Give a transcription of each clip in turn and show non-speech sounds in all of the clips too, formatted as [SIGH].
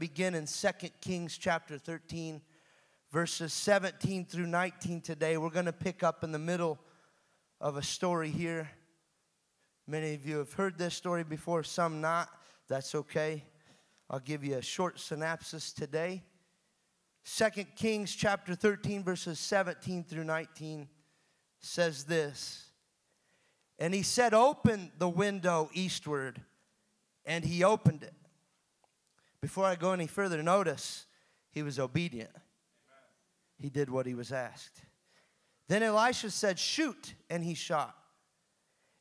begin in 2 Kings chapter 13, verses 17 through 19 today. We're going to pick up in the middle of a story here. Many of you have heard this story before, some not. That's okay. I'll give you a short synopsis today. 2 Kings chapter 13, verses 17 through 19 says this. And he said, Open the window eastward. And he opened it. Before I go any further, notice he was obedient. He did what he was asked. Then Elisha said, Shoot. And he shot.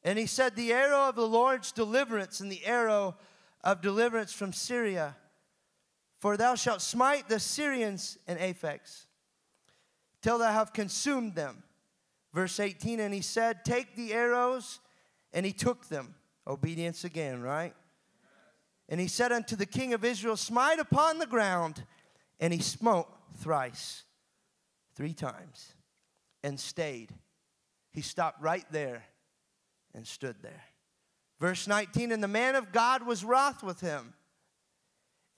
And he said, The arrow of the Lord's deliverance and the arrow of deliverance from Syria. For thou shalt smite the Syrians in Aphek, till thou have consumed them. Verse 18, and he said, Take the arrows, and he took them. Obedience again, right? And he said unto the king of Israel, Smite upon the ground. And he smote thrice, three times, and stayed. He stopped right there and stood there. Verse 19 And the man of God was wroth with him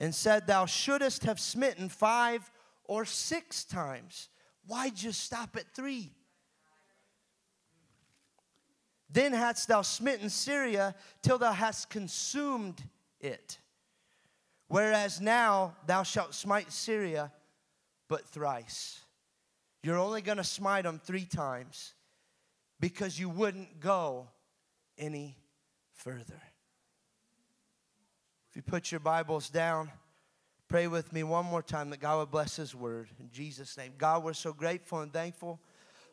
and said, Thou shouldest have smitten five or six times. Why just stop at three? Then hadst thou smitten Syria till thou hast consumed it. Whereas now thou shalt smite Syria but thrice. You're only going to smite them three times because you wouldn't go any further. If you put your Bibles down, pray with me one more time that God would bless His word. In Jesus' name. God, we're so grateful and thankful.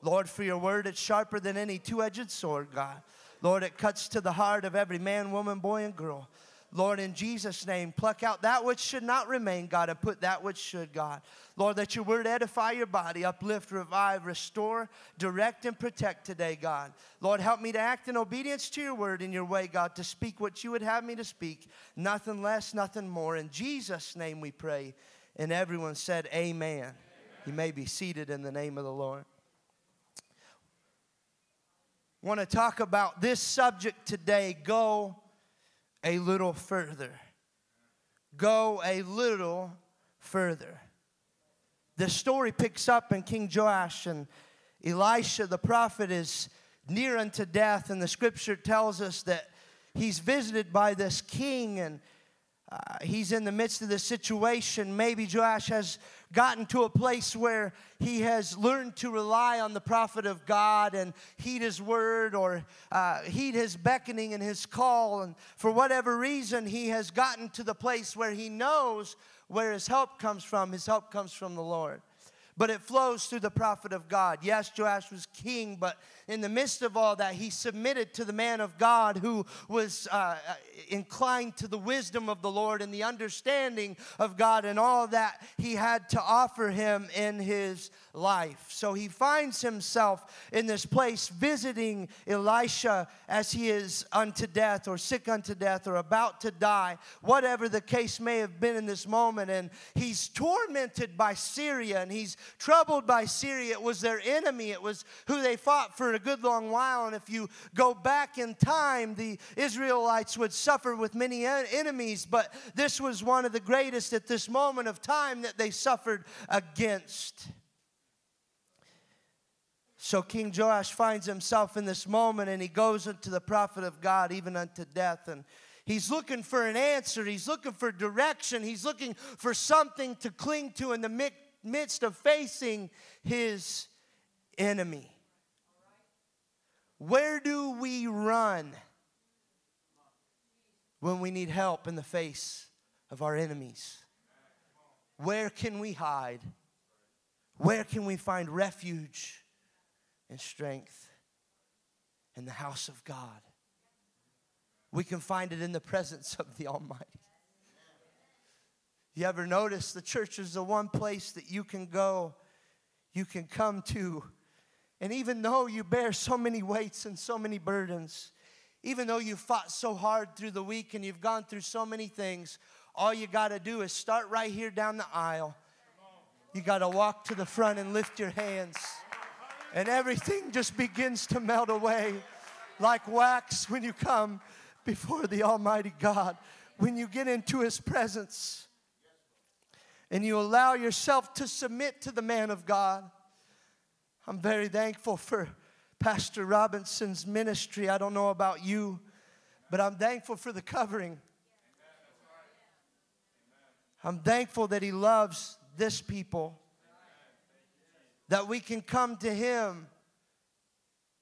Lord, for your word, it's sharper than any two edged sword, God. Lord, it cuts to the heart of every man, woman, boy, and girl. Lord, in Jesus' name, pluck out that which should not remain, God, and put that which should, God. Lord, that your word edify your body, uplift, revive, restore, direct, and protect today, God. Lord, help me to act in obedience to your word in your way, God, to speak what you would have me to speak. Nothing less, nothing more. In Jesus' name we pray. And everyone said, Amen. Amen. You may be seated in the name of the Lord. want to talk about this subject today go a little further. Go a little further. The story picks up in King Joash and Elisha, the prophet, is near unto death, and the scripture tells us that he's visited by this king and uh, he's in the midst of this situation. Maybe Joash has gotten to a place where he has learned to rely on the prophet of God and heed his word or uh, heed his beckoning and his call. And for whatever reason, he has gotten to the place where he knows where his help comes from. His help comes from the Lord but it flows through the prophet of God. Yes, Joash was king, but in the midst of all that, he submitted to the man of God who was uh, inclined to the wisdom of the Lord and the understanding of God and all that he had to offer him in his life. So he finds himself in this place visiting Elisha as he is unto death or sick unto death or about to die, whatever the case may have been in this moment. And he's tormented by Syria and he's troubled by Syria. It was their enemy, it was who they fought for a good long while. And if you go back in time, the Israelites would suffer with many enemies, but this was one of the greatest at this moment of time that they suffered against. So King Joash finds himself in this moment and he goes unto the prophet of God, even unto death. And he's looking for an answer, he's looking for direction, he's looking for something to cling to in the midst of facing his enemy. Where do we run when we need help in the face of our enemies? Where can we hide? Where can we find refuge and strength? In the house of God. We can find it in the presence of the Almighty. You ever notice the church is the one place that you can go, you can come to, and even though you bear so many weights and so many burdens, even though you fought so hard through the week and you've gone through so many things, all you got to do is start right here down the aisle. You got to walk to the front and lift your hands, and everything just begins to melt away like wax when you come before the Almighty God. When you get into His presence, and you allow yourself to submit to the man of God. I'm very thankful for Pastor Robinson's ministry. I don't know about you, but I'm thankful for the covering. I'm thankful that he loves this people, that we can come to him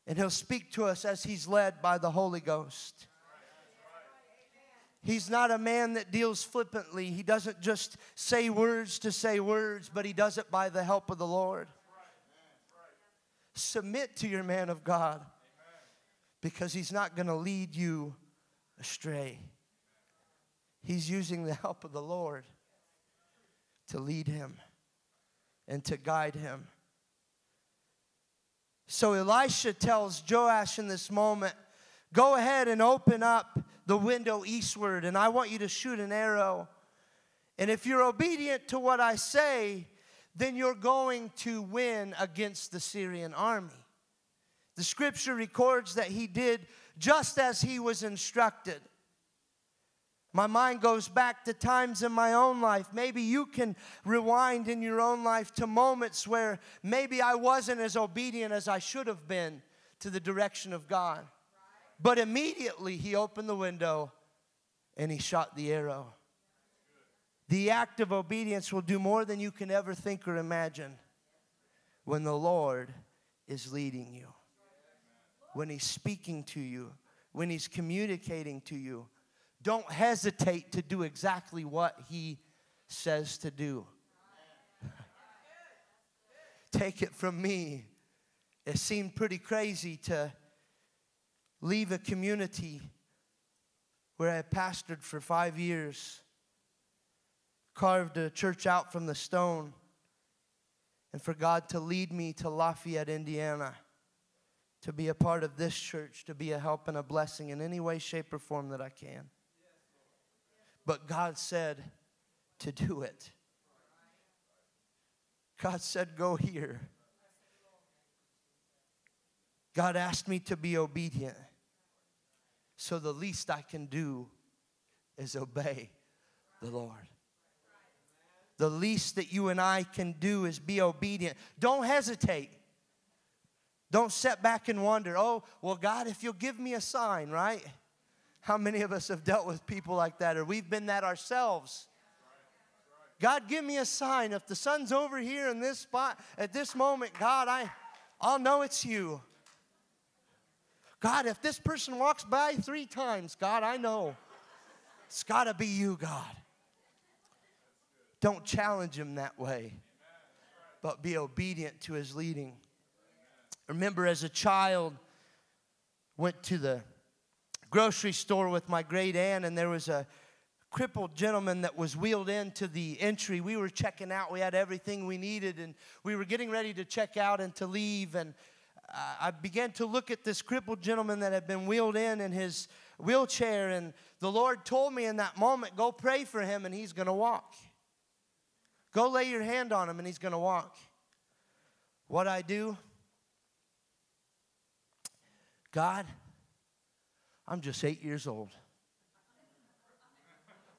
and he'll speak to us as he's led by the Holy Ghost. He's not a man that deals flippantly. He doesn't just say words to say words, but he does it by the help of the Lord. Submit to your man of God because he's not going to lead you astray. He's using the help of the Lord to lead him and to guide him. So Elisha tells Joash in this moment, Go ahead and open up the window eastward, and I want you to shoot an arrow. And if you're obedient to what I say, then you're going to win against the Syrian army. The scripture records that he did just as he was instructed. My mind goes back to times in my own life. Maybe you can rewind in your own life to moments where maybe I wasn't as obedient as I should have been to the direction of God. But immediately he opened the window and he shot the arrow. The act of obedience will do more than you can ever think or imagine when the Lord is leading you, when He's speaking to you, when He's communicating to you. Don't hesitate to do exactly what He says to do. [LAUGHS] Take it from me. It seemed pretty crazy to leave a community where I pastored for five years carved a church out from the stone and for God to lead me to Lafayette, Indiana, to be a part of this church, to be a help and a blessing in any way, shape, or form that I can. But God said to do it. God said, Go here. God asked me to be obedient. So the least I can do is obey the Lord. The least that you and I can do is be obedient. Don't hesitate. Don't sit back and wonder, oh, well, God, if you'll give me a sign, right? How many of us have dealt with people like that, or we've been that ourselves? God, give me a sign. If the sun's over here in this spot at this moment, God, I, I'll know it's you. God, if this person walks by three times, God, I know it's got to be you, God. Don't challenge him that way, but be obedient to his leading. Remember, as a child, went to the grocery store with my great aunt, and there was a crippled gentleman that was wheeled into the entry. We were checking out, we had everything we needed, and we were getting ready to check out and to leave. And uh, I began to look at this crippled gentleman that had been wheeled in in his wheelchair, and the Lord told me in that moment, Go pray for him, and he's going to walk. Go lay your hand on him and he's going to walk. What I do? God, I'm just eight years old.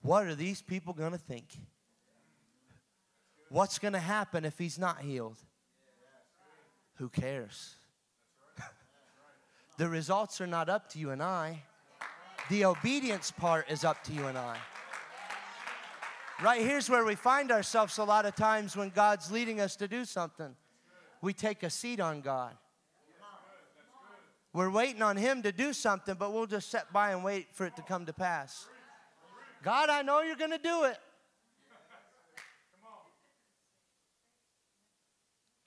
What are these people going to think? What's going to happen if he's not healed? Who cares? [LAUGHS] the results are not up to you and I. The obedience part is up to you and I. Right here's where we find ourselves a lot of times when God's leading us to do something. We take a seat on God. We're waiting on Him to do something, but we'll just sit by and wait for it to come to pass. God, I know you're going to do it.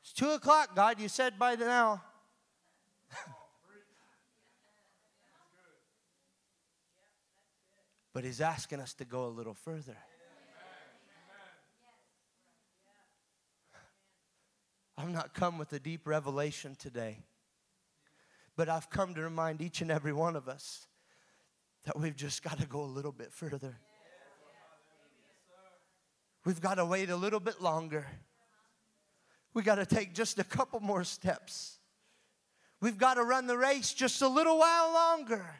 It's two o'clock, God. You said by the now. [LAUGHS] but He's asking us to go a little further. I've not come with a deep revelation today, but I've come to remind each and every one of us that we've just got to go a little bit further. We've got to wait a little bit longer. We got to take just a couple more steps. We've got to run the race just a little while longer.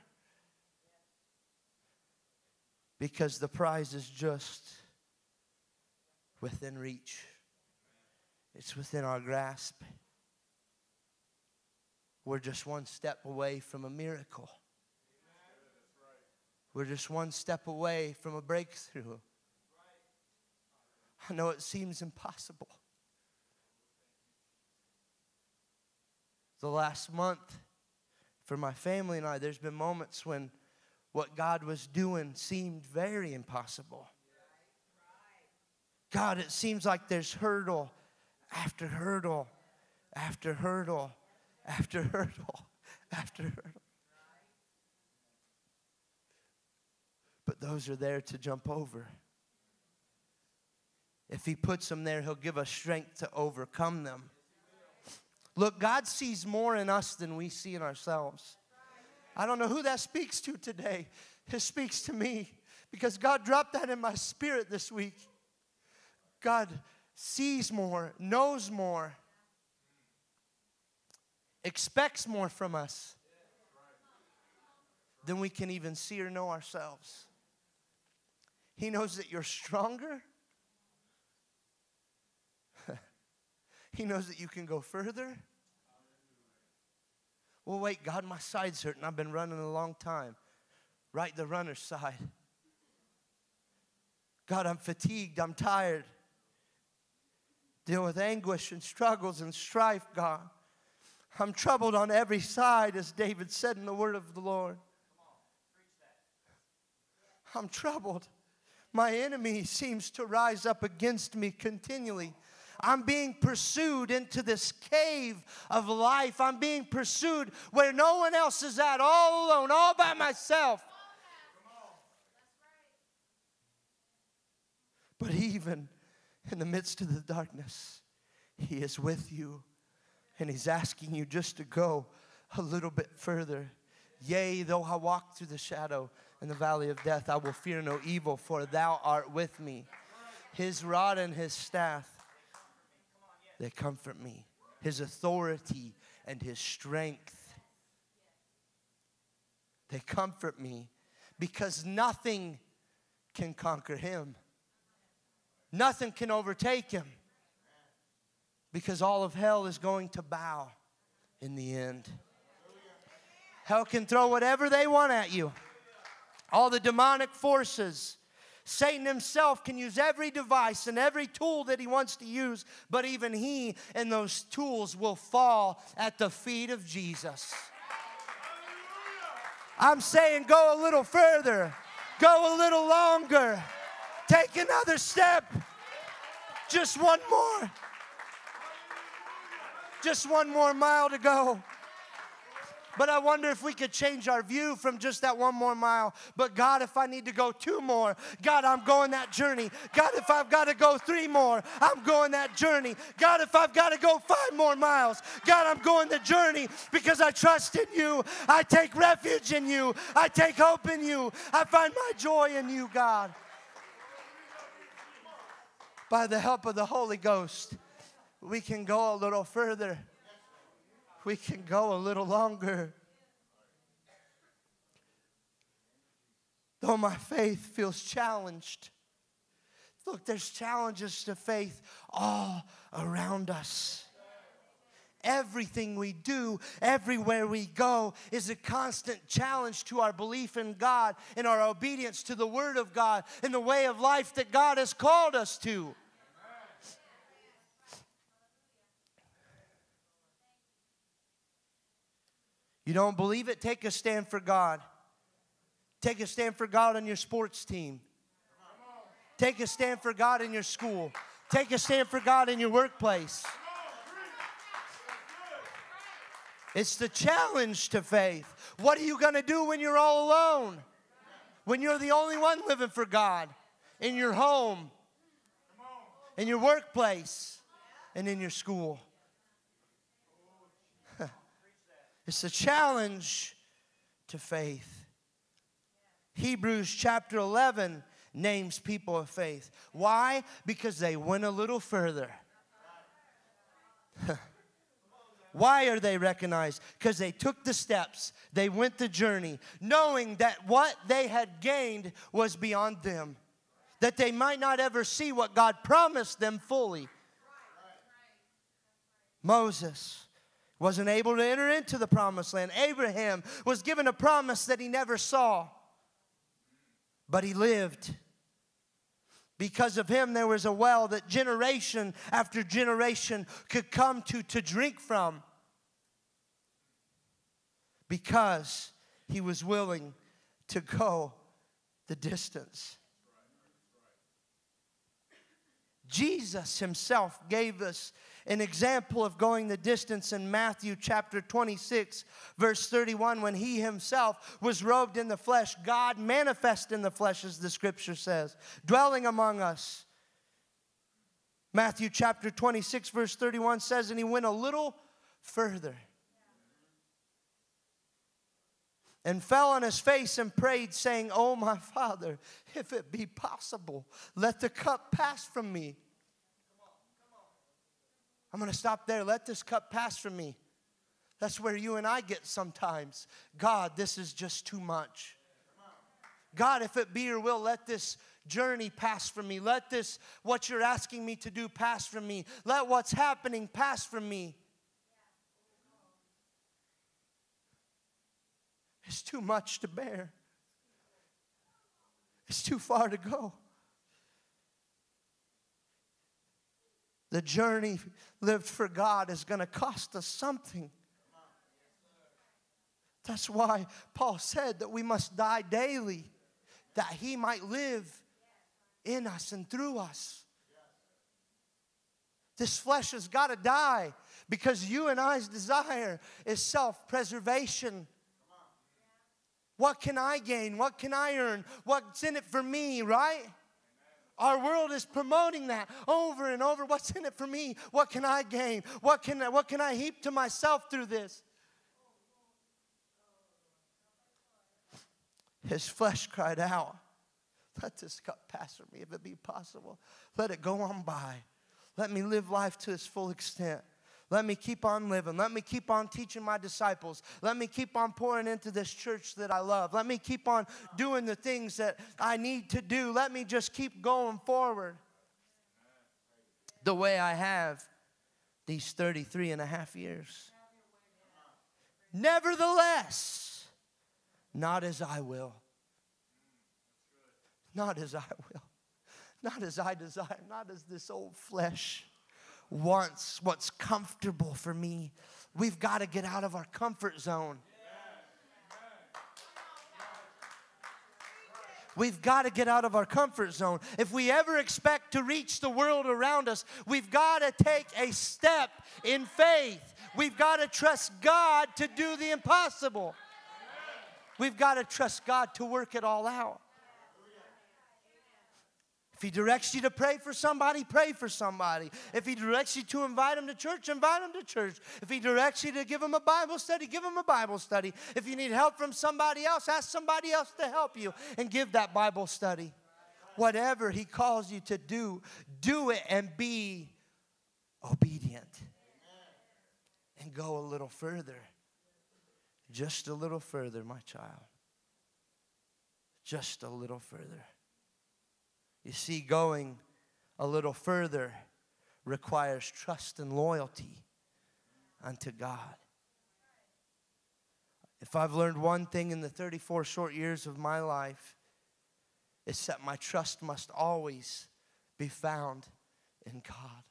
Because the prize is just within reach, it's within our grasp. We're just one step away from a miracle. We're just one step away from a breakthrough. I know it seems impossible. The last month, for my family and I, there's been moments when what God was doing seemed very impossible. God, it seems like there's hurdle after hurdle after hurdle after [LAUGHS] hurdle after hurdle. But those are there to jump over. If He puts them there, He'll give us strength to overcome them. Look, God sees more in us than we see in ourselves. I don't know who that speaks to today. It speaks to me because God dropped that in my spirit this week. God sees more, knows more, expects more from us than we can even see or know ourselves. He knows that you're stronger. [LAUGHS] he knows that you can go further. Well, wait, God, my side's hurting. I've been running a long time. Right the runner's side. God, I'm fatigued. I'm tired. Deal with anguish and struggles and strife, God. I'm troubled on every side, as David said in the word of the Lord. I'm troubled. My enemy seems to rise up against me continually. I'm being pursued into this cave of life. I'm being pursued where no one else is at, all alone, all by myself. But even in the midst of the darkness, He is with you. And He's asking you just to go a little bit further. Yea, though I walk through the shadow in the valley of death, I will fear no evil, for thou art with me. His rod and his staff, they comfort me. His authority and his strength, they comfort me because nothing can conquer him. Nothing can overtake him because all of hell is going to bow in the end. Hell can throw whatever they want at you. All the demonic forces. Satan himself can use every device and every tool that he wants to use, but even he and those tools will fall at the feet of Jesus. I'm saying go a little further, go a little longer. Take another step. Just one more. Just one more mile to go. But I wonder if we could change our view from just that one more mile. But God, if I need to go two more, God, I'm going that journey. God, if I've got to go three more, I'm going that journey. God, if I've got to go five more miles, God, I'm going the journey because I trust in you. I take refuge in you. I take hope in you. I find my joy in you, God by the help of the Holy Ghost, we can go a little further. We can go a little longer. Though my faith feels challenged, look, there's challenges to faith all around us. Everything we do, everywhere we go, is a constant challenge to our belief in God and our obedience to the Word of God and the way of life that God has called us to. You don't believe it? Take a stand for God. Take a stand for God on your sports team. Take a stand for God in your school. Take a stand for God in your workplace. It's the challenge to faith. What are you going to do when you're all alone? When you're the only one living for God in your home, in your workplace, and in your school? It's a challenge to faith. Hebrews chapter 11 names people of faith. Why? Because they went a little further. Why are they recognized? Because they took the steps, they went the journey, knowing that what they had gained was beyond them. that they might not ever see what God promised them fully. Moses wasn't able to enter into the promised land. Abraham was given a promise that he never saw, but he lived. Because of him, there was a well that generation after generation could come to to drink from. Because he was willing to go the distance. Jesus himself gave us an example of going the distance in Matthew chapter 26, verse 31, when he himself was robed in the flesh, God manifest in the flesh, as the scripture says, dwelling among us. Matthew chapter 26, verse 31 says, and he went a little further and fell on his face and prayed, saying, Oh, my Father, if it be possible, let the cup pass from me. I'm going to stop there. Let this cup pass from me. That's where you and I get sometimes. God, this is just too much. God, if it be your will, let this journey pass from me. Let this, what you're asking me to do, pass from me. Let what's happening pass from me. It's too much to bear, it's too far to go. The journey lived for God is going to cost us something. That's why Paul said that we must die daily, that he might live in us and through us. This flesh has got to die because you and I's desire is self preservation. What can I gain? What can I earn? What's in it for me, right? Our world is promoting that over and over. What's in it for me? What can I gain? What can, what can I heap to myself through this? His flesh cried out, Let this cup pass from me if it be possible. Let it go on by. Let me live life to its full extent. Let me keep on living. Let me keep on teaching my disciples. Let me keep on pouring into this church that I love. Let me keep on doing the things that I need to do. Let me just keep going forward the way I have these 33 and a half years. Nevertheless, not as I will. Not as I will. Not as I desire. Not as this old flesh wants what's comfortable for me. We've got to get out of our comfort zone. We've got to get out of our comfort zone. If we ever expect to reach the world around us, we've got to take a step in faith. We've got to trust God to do the impossible. We've got to trust God to work it all out. If he directs you to pray for somebody, pray for somebody. If he directs you to invite Him to church, invite Him to church. If he directs you to give Him a Bible study, give Him a Bible study. If you need help from somebody else, ask somebody else to help you and give that Bible study. Whatever he calls you to do, do it and be obedient. And go a little further. Just a little further, my child. Just a little further. You see, going a little further requires trust and loyalty unto God. If I've learned one thing in the 34 short years of my life, it's that my trust must always be found in God.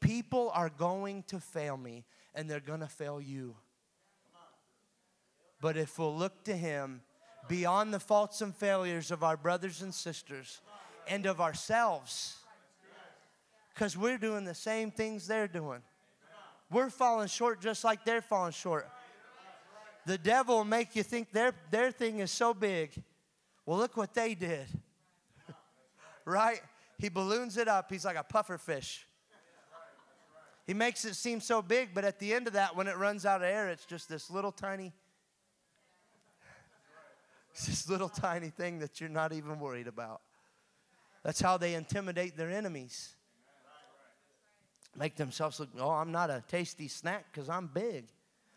People are going to fail me and they're going to fail you. But if we'll look to Him, beyond the faults and failures of our brothers and sisters and of ourselves. Because we're doing the same things they're doing. We're falling short just like they're falling short. The devil will make you think their, their thing is so big. Well, look what they did. [LAUGHS] right? He balloons it up. He's like a puffer fish. He makes it seem so big, but at the end of that, when it runs out of air, it's just this little tiny it's this little tiny thing that you're not even worried about. That's how they intimidate their enemies. Make themselves look, oh, I'm not a tasty snack because I'm big.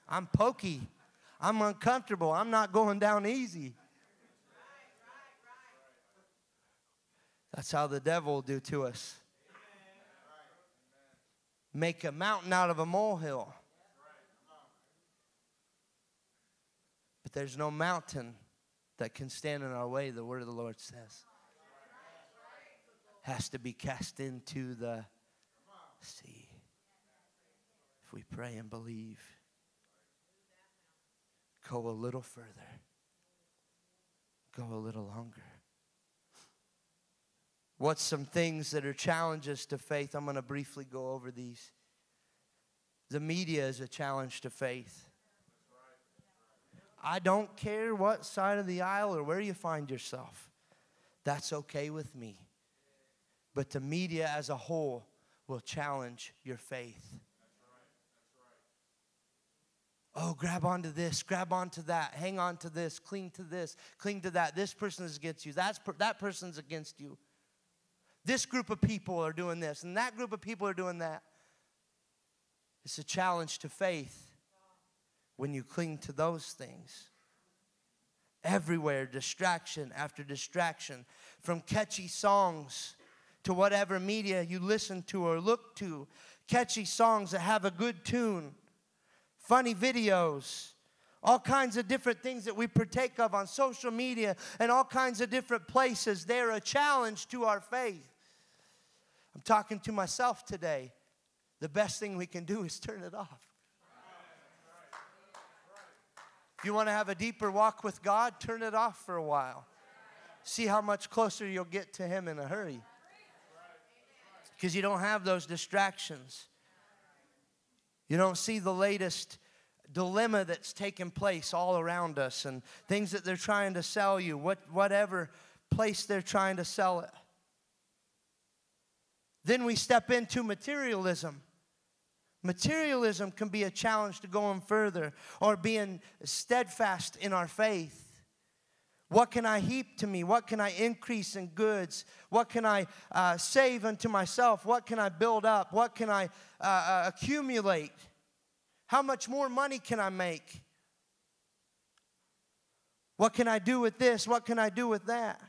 I'm pokey. I'm uncomfortable. I'm not going down easy. That's how the devil will do to us. Make a mountain out of a molehill. But there's no mountain that can stand in our way, the word of the Lord says. Has to be cast into the sea. If we pray and believe, go a little further, go a little longer. What's some things that are challenges to faith? I'm going to briefly go over these. The media is a challenge to faith. I don't care what side of the aisle or where you find yourself. That's okay with me. But the media as a whole will challenge your faith. Oh, grab onto this, grab onto that, hang on to this, cling to this, cling to that. This person is against you. That's per- that person's against you. This group of people are doing this, and that group of people are doing that. It's a challenge to faith when you cling to those things. Everywhere, distraction after distraction, from catchy songs to whatever media you listen to or look to, catchy songs that have a good tune, funny videos, all kinds of different things that we partake of on social media and all kinds of different places. They're a challenge to our faith. I'm talking to myself today. The best thing we can do is turn it off. If you want to have a deeper walk with God, turn it off for a while. See how much closer you'll get to Him in a hurry. Because you don't have those distractions. You don't see the latest dilemma that's taking place all around us and things that they're trying to sell you, what, whatever place they're trying to sell it. Then we step into materialism. Materialism can be a challenge to going further or being steadfast in our faith. What can I heap to me? What can I increase in goods? What can I uh, save unto myself? What can I build up? What can I uh, uh, accumulate? How much more money can I make? What can I do with this? What can I do with that?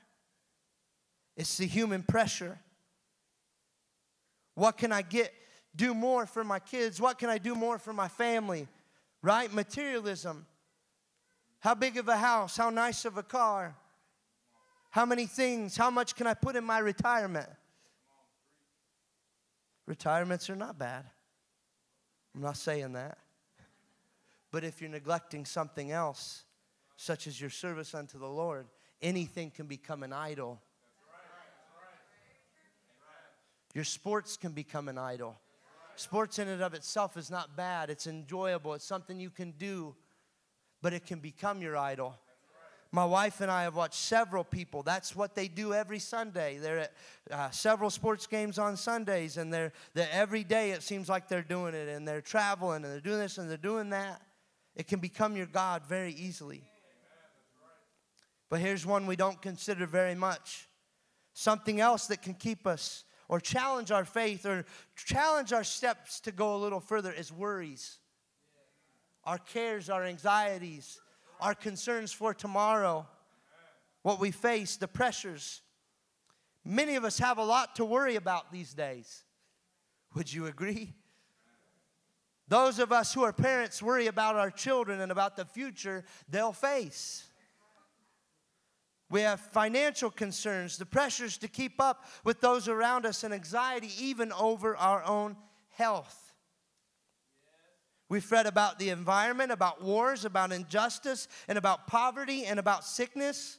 It's the human pressure. What can I get, do more for my kids? What can I do more for my family? Right? Materialism. How big of a house? How nice of a car? How many things? How much can I put in my retirement? Retirements are not bad. I'm not saying that. But if you're neglecting something else, such as your service unto the Lord, anything can become an idol Your sports can become an idol. Sports in and of itself is not bad, it's enjoyable, it's something you can do, but it can become your idol. My wife and I have watched several people. That's what they do every Sunday. They're at uh, several sports games on Sundays, and they're, they're every day it seems like they're doing it, and they're traveling, and they're doing this, and they're doing that. It can become your God very easily. But here's one we don't consider very much something else that can keep us or challenge our faith or challenge our steps to go a little further is worries. Our cares, our anxieties, our concerns for tomorrow, what we face, the pressures. Many of us have a lot to worry about these days. Would you agree? Those of us who are parents worry about our children and about the future they'll face. We have financial concerns, the pressures to keep up with those around us, and anxiety even over our own health. We fret about the environment, about wars, about injustice, and about poverty, and about sickness.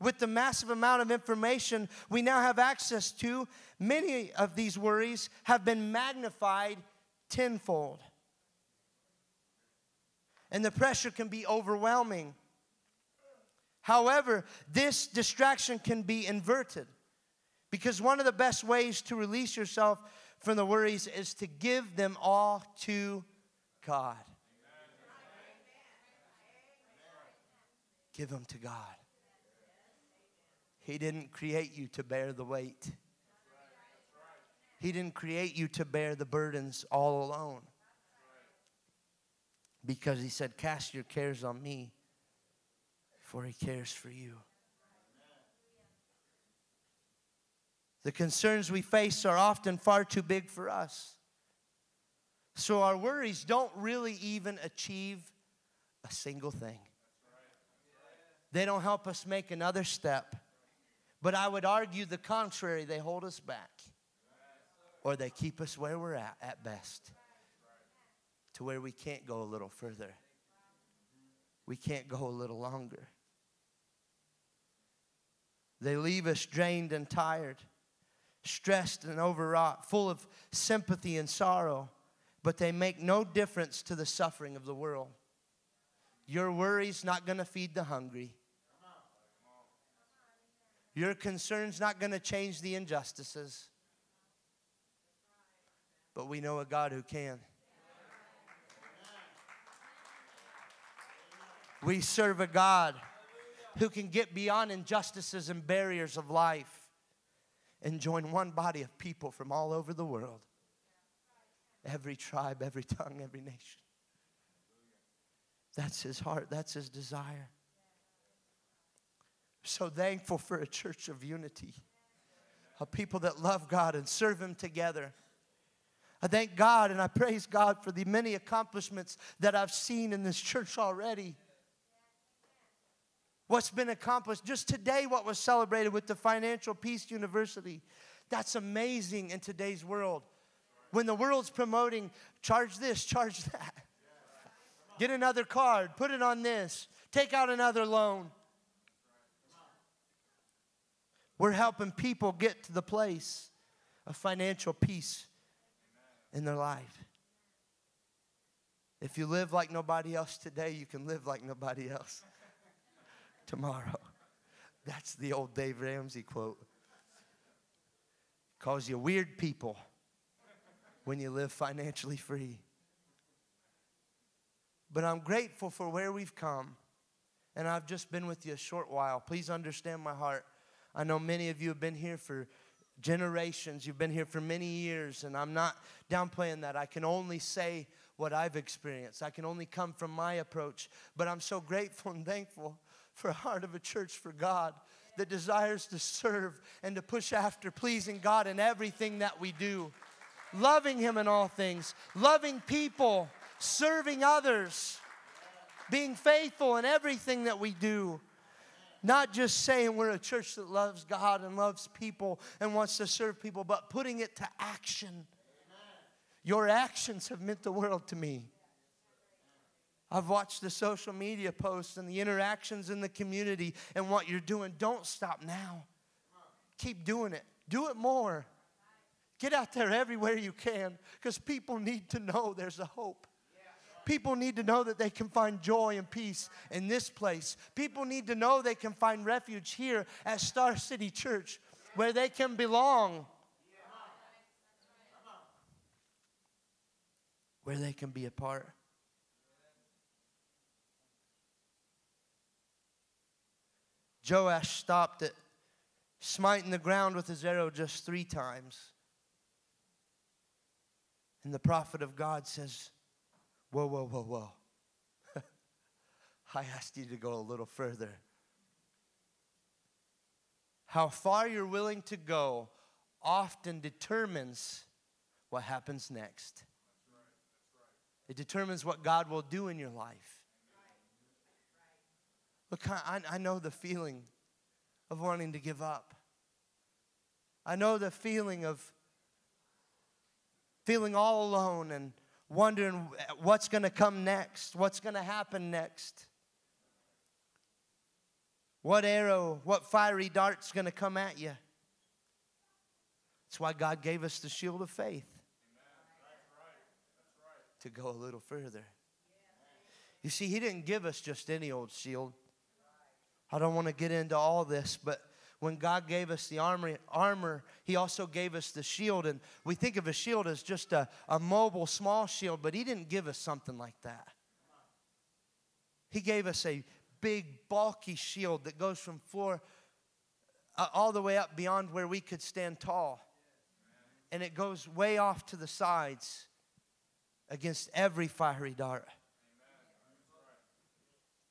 With the massive amount of information we now have access to, many of these worries have been magnified tenfold. And the pressure can be overwhelming. However, this distraction can be inverted because one of the best ways to release yourself from the worries is to give them all to God. Give them to God. He didn't create you to bear the weight. He didn't create you to bear the burdens all alone. Because he said, Cast your cares on me for he cares for you. The concerns we face are often far too big for us. So our worries don't really even achieve a single thing. They don't help us make another step. But I would argue the contrary, they hold us back. Or they keep us where we're at, at best, to where we can't go a little further. We can't go a little longer. They leave us drained and tired, stressed and overwrought, full of sympathy and sorrow, but they make no difference to the suffering of the world. Your worry's not going to feed the hungry. Your concern's not going to change the injustices. But we know a God who can. We serve a God who can get beyond injustices and barriers of life and join one body of people from all over the world. Every tribe, every tongue, every nation. That's his heart, that's his desire. So thankful for a church of unity, a people that love God and serve him together. I thank God and I praise God for the many accomplishments that I've seen in this church already what's been accomplished. Just today, what was celebrated with the Financial Peace University. That's amazing in today's world. When the world's promoting, charge this, charge that. Get another card, put it on this, take out another loan. We're helping people get to the place of financial peace in their life. If you live like nobody else today, you can live like nobody else tomorrow. [LAUGHS] That's the old Dave Ramsey quote. Calls you weird people when you live financially free. But I'm grateful for where we've come. And I've just been with you a short while. Please understand my heart. I know many of you have been here for generations. You've been here for many years, and I'm not downplaying that. I can only say what I've experienced. I can only come from my approach. But I'm so grateful and thankful for a heart of a church for God that desires to serve and to push after pleasing God in everything that we do, loving Him in all things, loving people, serving others, being faithful in everything that we do. Not just saying we're a church that loves God and loves people and wants to serve people, but putting it to action. Your actions have meant the world to me. I've watched the social media posts and the interactions in the community and what you're doing. Don't stop now. Keep doing it. Do it more. Get out there everywhere you can because people need to know there's a hope. People need to know that they can find joy and peace in this place. People need to know they can find refuge here at Star City Church where they can belong. Where they can be a part. Joash stopped it, smiting the ground with his arrow just three times. And the prophet of God says, Whoa, whoa, whoa, whoa. [LAUGHS] I asked you to go a little further. How far you're willing to go often determines what happens next. It determines what God will do in your life. Look, I, I know the feeling of wanting to give up. I know the feeling of feeling all alone and wondering what's going to come next, what's going to happen next. What arrow, what fiery dart's going to come at you? That's why God gave us the shield of faith to go a little further. You see, He didn't give us just any old shield. I don't want to get into all this, but when God gave us the armor, armor, He also gave us the shield. And we think of a shield as just a, a mobile, small shield, but He didn't give us something like that. He gave us a big, bulky shield that goes from floor uh, all the way up beyond where we could stand tall. And it goes way off to the sides against every fiery dart.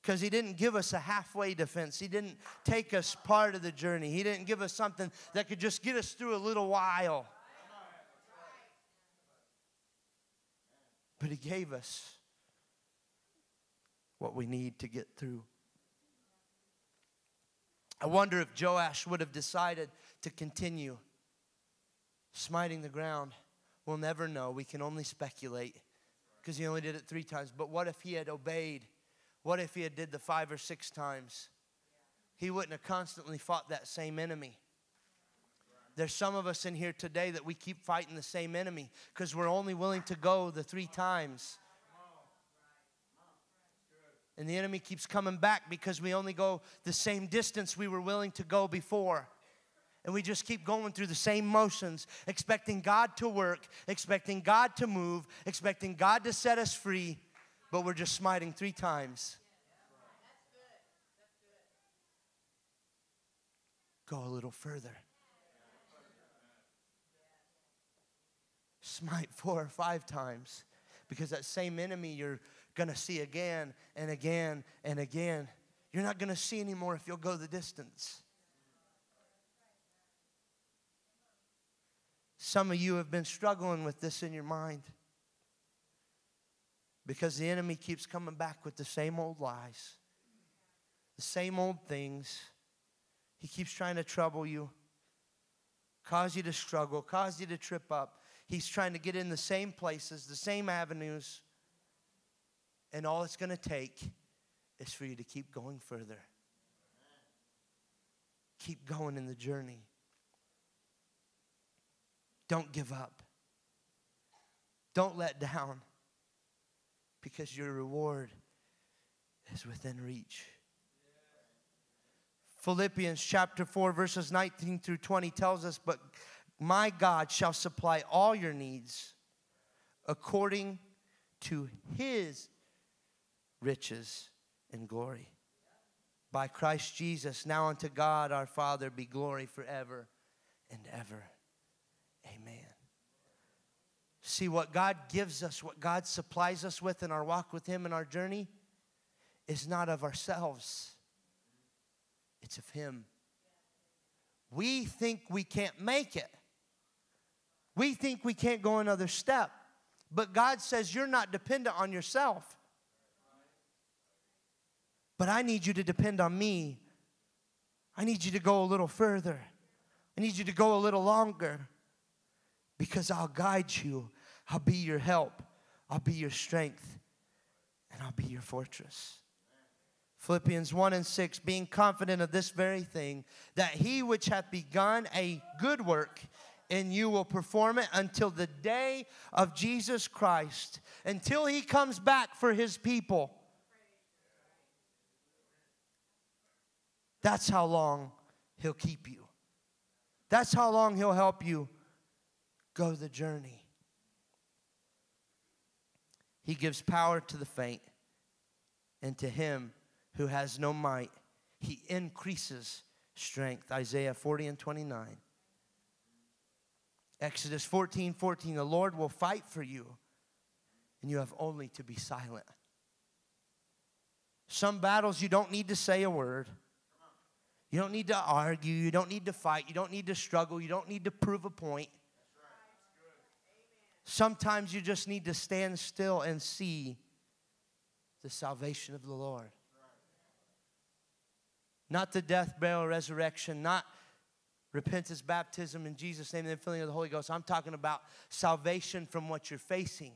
Because He didn't give us a halfway defense. He didn't take us part of the journey. He didn't give us something that could just get us through a little while. But He gave us what we need to get through. I wonder if Joash would have decided to continue smiting the ground. We'll never know. We can only speculate because he only did it three times. But what if he had obeyed? What if he had did the five or six times? He wouldn't have constantly fought that same enemy. There's some of us in here today that we keep fighting the same enemy because we're only willing to go the three times. And the enemy keeps coming back because we only go the same distance we were willing to go before. And we just keep going through the same motions, expecting God to work, expecting God to move, expecting God to set us free, but we're just smiting three times. Go a little further. Smite four or five times because that same enemy you're going to see again and again and again. You're not going to see anymore if you'll go the distance. Some of you have been struggling with this in your mind because the enemy keeps coming back with the same old lies, the same old things. He keeps trying to trouble you, cause you to struggle, cause you to trip up. He's trying to get in the same places, the same avenues. And all it's going to take is for you to keep going further. Keep going in the journey. Don't give up. Don't let down because your reward is within reach. Philippians chapter 4, verses 19 through 20 tells us, But my God shall supply all your needs according to his riches and glory. By Christ Jesus, now unto God our Father be glory forever and ever. See, what God gives us, what God supplies us with in our walk with Him in our journey, is not of ourselves, it's of Him. We think we can't make it. We think we can't go another step. But God says you're not dependent on yourself. But I need you to depend on me. I need you to go a little further. I need you to go a little longer because I'll guide you. I'll be your help. I'll be your strength. And I'll be your fortress. Philippians 1 and 6, being confident of this very thing, that he which hath begun a good work in you will perform it until the day of Jesus Christ, until he comes back for his people. That's how long he'll keep you. That's how long he'll help you go the journey. He gives power to the faint, and to him who has no might, he increases strength. Isaiah 40 and 29. Exodus 14 14, the Lord will fight for you, and you have only to be silent. Some battles you don't need to say a word. You don't need to argue. You don't need to fight. You don't need to struggle. You don't need to prove a point. Sometimes you just need to stand still and see the salvation of the Lord. Not the death, burial, resurrection, not repentance, baptism in Jesus' name, and the filling of the Holy Ghost. I'm talking about salvation from what you're facing.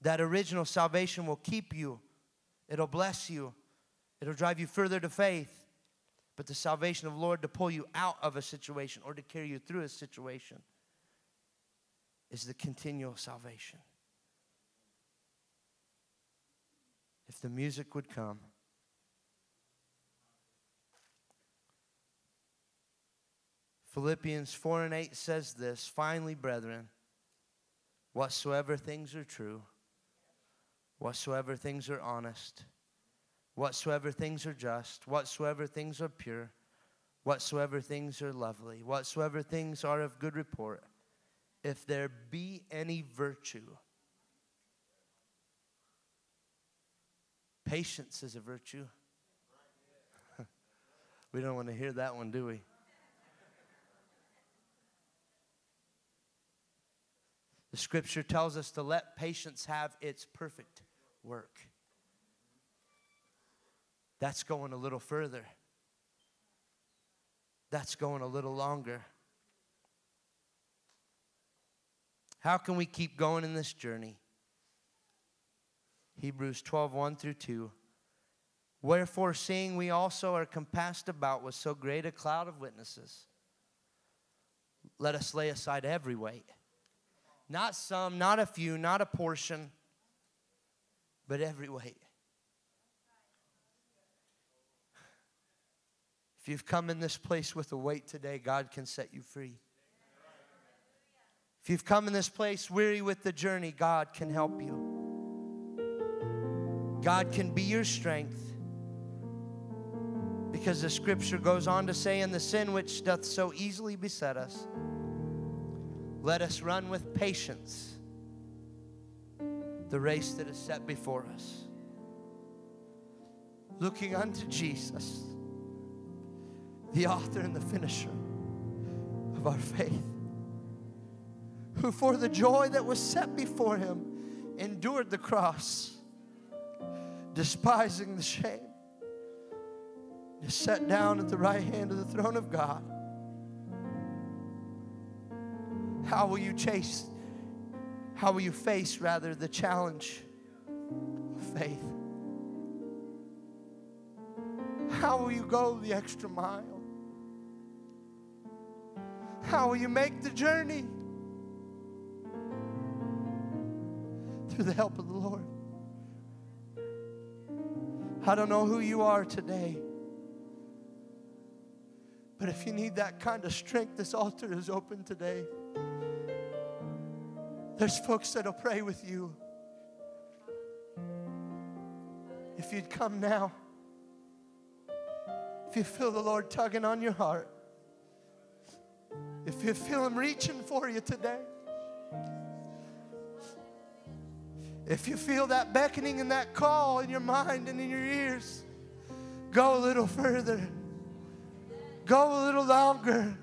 That original salvation will keep you, it'll bless you, it'll drive you further to faith but the salvation of the Lord to pull you out of a situation or to carry you through a situation is the continual salvation. If the music would come, Philippians 4 and 8 says this Finally, brethren, whatsoever things are true, whatsoever things are honest, whatsoever things are just, whatsoever things are pure, whatsoever things are lovely, whatsoever things are of good report, if there be any virtue, Patience is a virtue. [LAUGHS] we don't want to hear that one, do we? The scripture tells us to let patience have its perfect work. That's going a little further. That's going a little longer. How can we keep going in this journey? Hebrews 12, 1 through 2. Wherefore, seeing we also are compassed about with so great a cloud of witnesses, let us lay aside every weight. Not some, not a few, not a portion, but every weight. You've come in this place with a weight today, God can set you free. If you've come in this place weary with the journey, God can help you. God can be your strength. Because the scripture goes on to say, In the sin which doth so easily beset us, let us run with patience the race that is set before us. Looking unto Jesus, the author and the finisher of our faith, who for the joy that was set before him endured the cross despising the shame, is set down at the right hand of the throne of God. How will you chase? How will you face, rather, the challenge of faith? How will you go the extra mile? How will you make the journey? Through the help of the Lord. I don't know who you are today. But if you need that kind of strength, this altar is open today. There's folks that'll pray with you. If you'd come now, if you feel the Lord tugging on your heart, if you feel Him reaching for you today, If you feel that beckoning and that call in your mind and in your ears, go a little further. Go a little longer.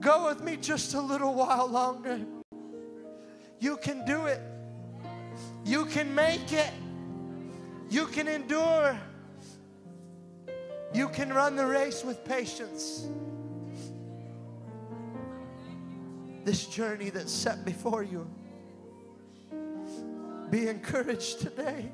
Go with me just a little while longer. You can do it. You can make it. You can endure. You can run the race with patience. This journey that's set before you. Be encouraged today.